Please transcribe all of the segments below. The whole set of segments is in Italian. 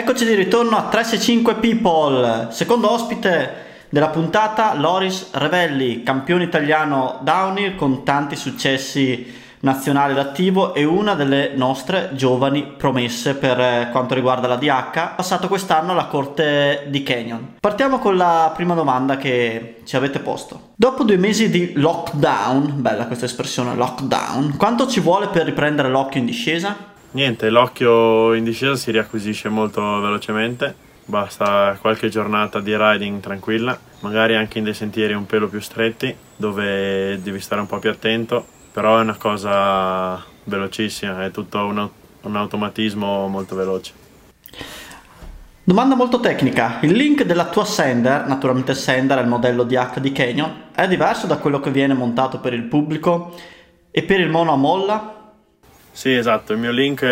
Eccoci di ritorno a 365 People, secondo ospite della puntata Loris Revelli, campione italiano downhill con tanti successi nazionali d'attivo e una delle nostre giovani promesse per eh, quanto riguarda la DH, passato quest'anno alla corte di Canyon. Partiamo con la prima domanda che ci avete posto. Dopo due mesi di lockdown, bella questa espressione lockdown, quanto ci vuole per riprendere l'occhio in discesa? Niente, l'occhio in discesa si riacquisisce molto velocemente, basta qualche giornata di riding tranquilla, magari anche in dei sentieri un pelo più stretti dove devi stare un po' più attento, però è una cosa velocissima, è tutto un, un automatismo molto veloce. Domanda molto tecnica, il link della tua Sender, naturalmente Sender è il modello di Canyon, è diverso da quello che viene montato per il pubblico e per il mono a molla? Sì, esatto, il mio link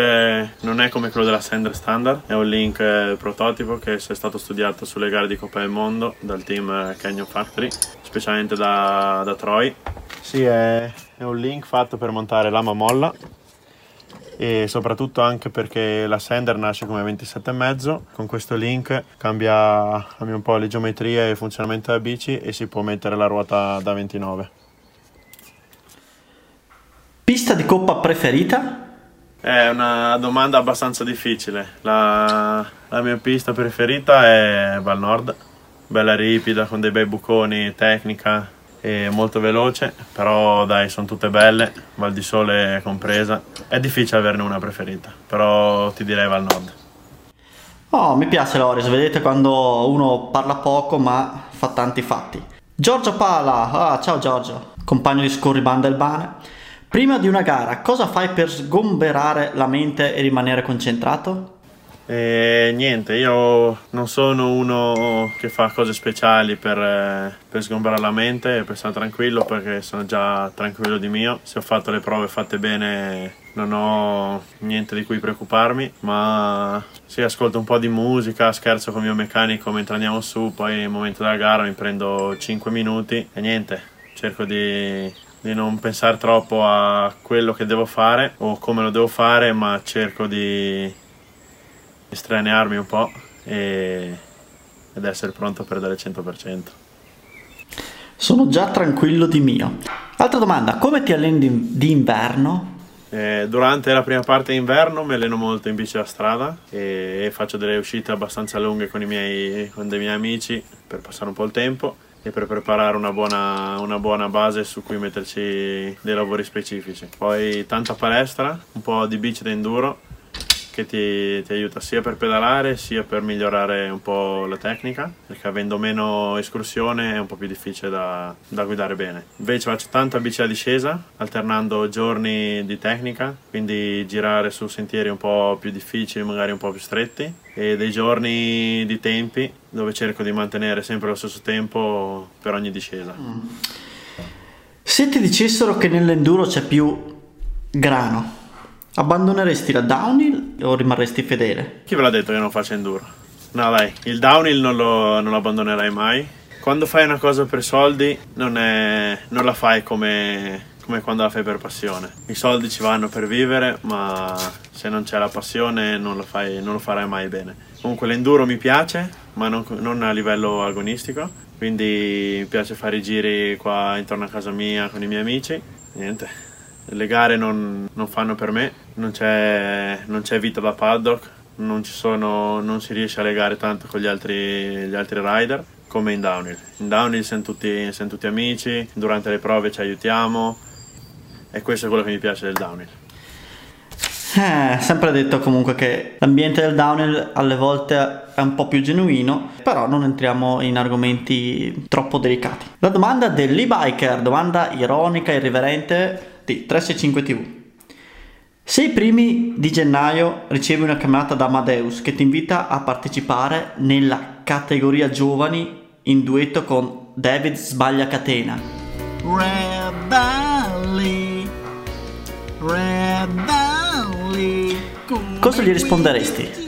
non è come quello della Sender Standard, è un link eh, prototipo che è stato studiato sulle gare di Coppa del Mondo dal team eh, Canyon Factory, specialmente da, da Troy. Sì, è, è un link fatto per montare lama molla e soprattutto anche perché la Sender nasce come 27,5 con questo link cambia un po' le geometrie e il funzionamento della bici e si può mettere la ruota da 29 Pista di coppa preferita? È una domanda abbastanza difficile. La, la mia pista preferita è Val Nord, bella ripida con dei bei buconi, tecnica e molto veloce, però dai, sono tutte belle, Val di Sole compresa. È difficile averne una preferita, però ti direi Val Nord. Oh, mi piace Loris, vedete quando uno parla poco ma fa tanti fatti. Giorgio Pala, ah, ciao Giorgio, compagno di Scorribanda Bane. Prima di una gara, cosa fai per sgomberare la mente e rimanere concentrato? Eh, niente, io non sono uno che fa cose speciali per, eh, per sgomberare la mente e per stare tranquillo perché sono già tranquillo di mio. Se ho fatto le prove fatte bene non ho niente di cui preoccuparmi, ma sì, ascolto un po' di musica, scherzo con il mio meccanico mentre andiamo su, poi nel momento della gara mi prendo 5 minuti e niente, cerco di di non pensare troppo a quello che devo fare o come lo devo fare, ma cerco di estranearmi un po' e, ed essere pronto per dare il 100%. Sono già tranquillo di mio. Altra domanda, come ti alleni d'inverno? Eh, durante la prima parte d'inverno mi alleno molto in bici da strada e faccio delle uscite abbastanza lunghe con, miei, con dei miei amici per passare un po' il tempo e per preparare una buona, una buona base su cui metterci dei lavori specifici. Poi tanta palestra, un po' di bici da enduro che ti, ti, aiuta sia per pedalare sia per migliorare un po' la tecnica perché avendo meno escursione è un po' più difficile da, da guidare bene invece faccio tanta bici a discesa alternando giorni di tecnica quindi girare su sentieri un po' più difficili magari un po' più stretti e dei giorni di tempi dove cerco di mantenere sempre lo stesso tempo per ogni discesa mm. se ti dicessero che nell'enduro c'è più grano Abbandoneresti la downhill o rimarresti fedele? Chi ve l'ha detto che non faccio enduro? No dai, il downhill non lo, non lo abbandonerai mai. Quando fai una cosa per soldi non, è, non la fai come, come quando la fai per passione. I soldi ci vanno per vivere, ma se non c'è la passione non lo, fai, non lo farai mai bene. Comunque l'enduro mi piace, ma non, non, a livello agonistico, quindi mi piace fare i giri qua intorno a casa mia con i miei amici. Niente, le gare non, non fanno per me, non c'è, non c'è vita da paddock, non, sono, non, si riesce a legare tanto con gli altri, gli altri rider come in downhill. In downhill siamo tutti, siamo tutti amici, durante le prove ci aiutiamo e questo è quello che mi piace del downhill. Eh, sempre detto comunque che l'ambiente del downhill alle volte è un po' più genuino, però non entriamo in argomenti troppo delicati. La domanda dell'e-biker, domanda ironica, irriverente, di 365 TV. Se i primi di gennaio ricevi una chiamata da Amadeus che ti invita a partecipare nella categoria giovani in duetto con David Sbagliacatena. Rebelli, rebelli. Cosa gli risponderesti?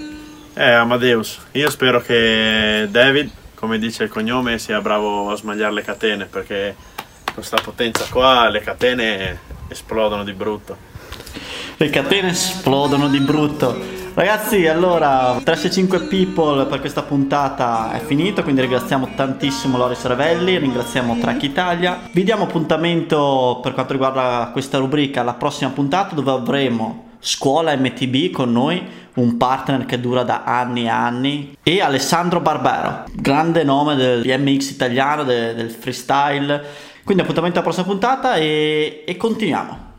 Eh, Amadeus, io spero che David, come dice il cognome, sia bravo a smagliare le catene perché con questa potenza qua le catene esplodono di brutto. Le catene esplodono di brutto. Ragazzi, allora 365 People per questa puntata è finito, quindi ringraziamo tantissimo Loris Ravelli, ringraziamo Track Italia. Vi diamo appuntamento per quanto riguarda questa rubrica alla prossima puntata dove avremo Scuola MTB con noi, un partner che dura da anni e anni, e Alessandro Barbero, grande nome del BMX italiano, de, del freestyle. Quindi appuntamento alla prossima puntata e, e continuiamo.